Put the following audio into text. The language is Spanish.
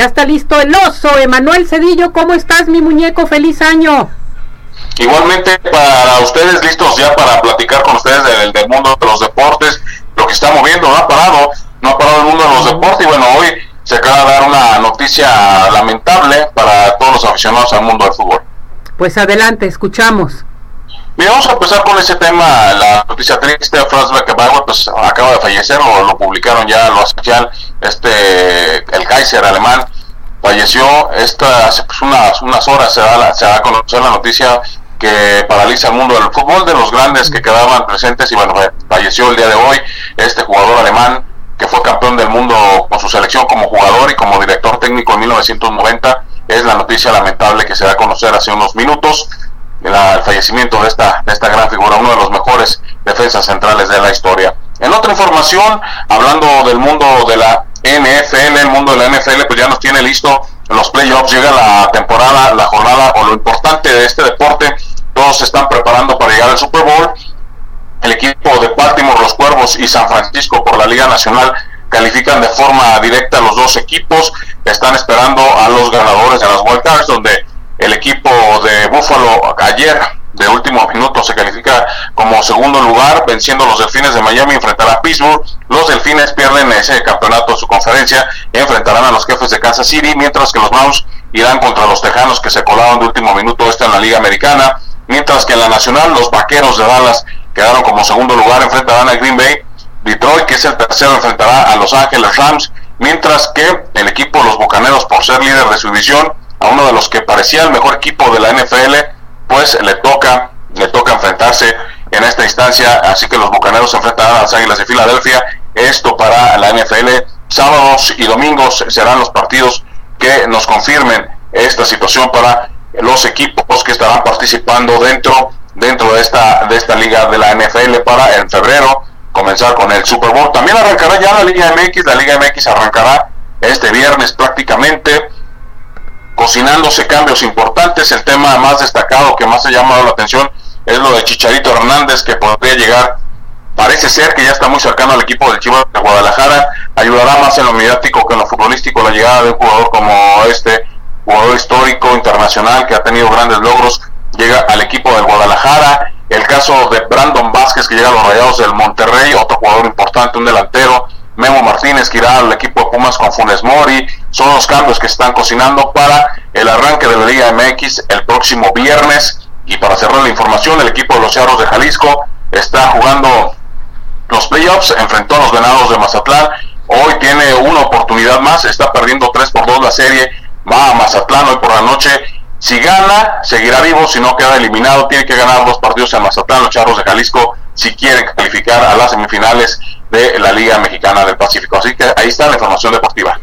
Ya está listo el oso. Emanuel Cedillo, ¿cómo estás, mi muñeco? Feliz año. Igualmente para ustedes listos ya para platicar con ustedes del, del mundo de los deportes, lo que está moviendo, no ha parado, no ha parado el mundo de los deportes y bueno, hoy se acaba de dar una noticia lamentable para todos los aficionados al mundo del fútbol. Pues adelante, escuchamos. Bien, vamos a empezar con ese tema, la noticia triste, Franz Beckenbauer pues acaba de fallecer, o lo publicaron ya, lo oficial, este, el Kaiser alemán, falleció, esta, hace pues, unas, unas horas se da, se da a conocer la noticia que paraliza el mundo del fútbol, de los grandes que quedaban presentes, y bueno, falleció el día de hoy este jugador alemán, que fue campeón del mundo con su selección como jugador y como director técnico en 1990, es la noticia lamentable que se da a conocer hace unos minutos el fallecimiento de esta, de esta gran figura, uno de los mejores defensas centrales de la historia. En otra información, hablando del mundo de la NFL, el mundo de la NFL, pues ya nos tiene listo los playoffs, llega la temporada, la jornada o lo importante de este deporte, todos se están preparando para llegar al Super Bowl. El equipo de Baltimore, los Cuervos y San Francisco por la Liga Nacional califican de forma directa los dos equipos, están esperando a los ganadores de las World Cards, donde el equipo de Buffalo ayer de último minuto se califica como segundo lugar, venciendo los Delfines de Miami, enfrentará a Pittsburgh. Los Delfines pierden ese campeonato su conferencia, enfrentarán a los jefes de Kansas City, mientras que los Browns irán contra los Tejanos que se colaron de último minuto esta en la Liga Americana, mientras que en la Nacional los Vaqueros de Dallas quedaron como segundo lugar, enfrentarán a Green Bay. Detroit, que es el tercero, enfrentará a Los Ángeles Rams, mientras que el equipo de los Bucaneros, por ser líder de su división, a uno de los que parecía el mejor equipo de la NFL, pues le toca, le toca enfrentarse en esta instancia, así que los Bucaneros se enfrentan a las Águilas de Filadelfia. Esto para la NFL, sábados y domingos serán los partidos que nos confirmen esta situación para los equipos que estarán participando dentro dentro de esta de esta liga de la NFL para en febrero comenzar con el Super Bowl. También arrancará ya la Liga MX, la Liga MX arrancará este viernes prácticamente cocinándose cambios importantes. El tema más destacado que más ha llamado la atención es lo de Chicharito Hernández, que podría llegar, parece ser que ya está muy cercano al equipo del Chivas de Guadalajara. Ayudará más en lo mediático que en lo futbolístico la llegada de un jugador como este, jugador histórico internacional que ha tenido grandes logros, llega al equipo del Guadalajara. El caso de Brandon Vázquez, que llega a los Rayados del Monterrey, otro jugador importante, un delantero Memo Martínez que irá al equipo de Pumas con Funes Mori. Son los cambios que están cocinando para el arranque de la Liga MX el próximo viernes. Y para cerrar la información, el equipo de los Cerros de Jalisco está jugando los playoffs, enfrentó a los Venados de Mazatlán. Hoy tiene una oportunidad más, está perdiendo 3 por 2 la serie, va a Mazatlán hoy por la noche. Si gana, seguirá vivo, si no queda eliminado, tiene que ganar dos partidos en Mazatlán, los Charros de Jalisco, si quieren calificar a las semifinales de la Liga Mexicana del Pacífico. Así que ahí está la información deportiva.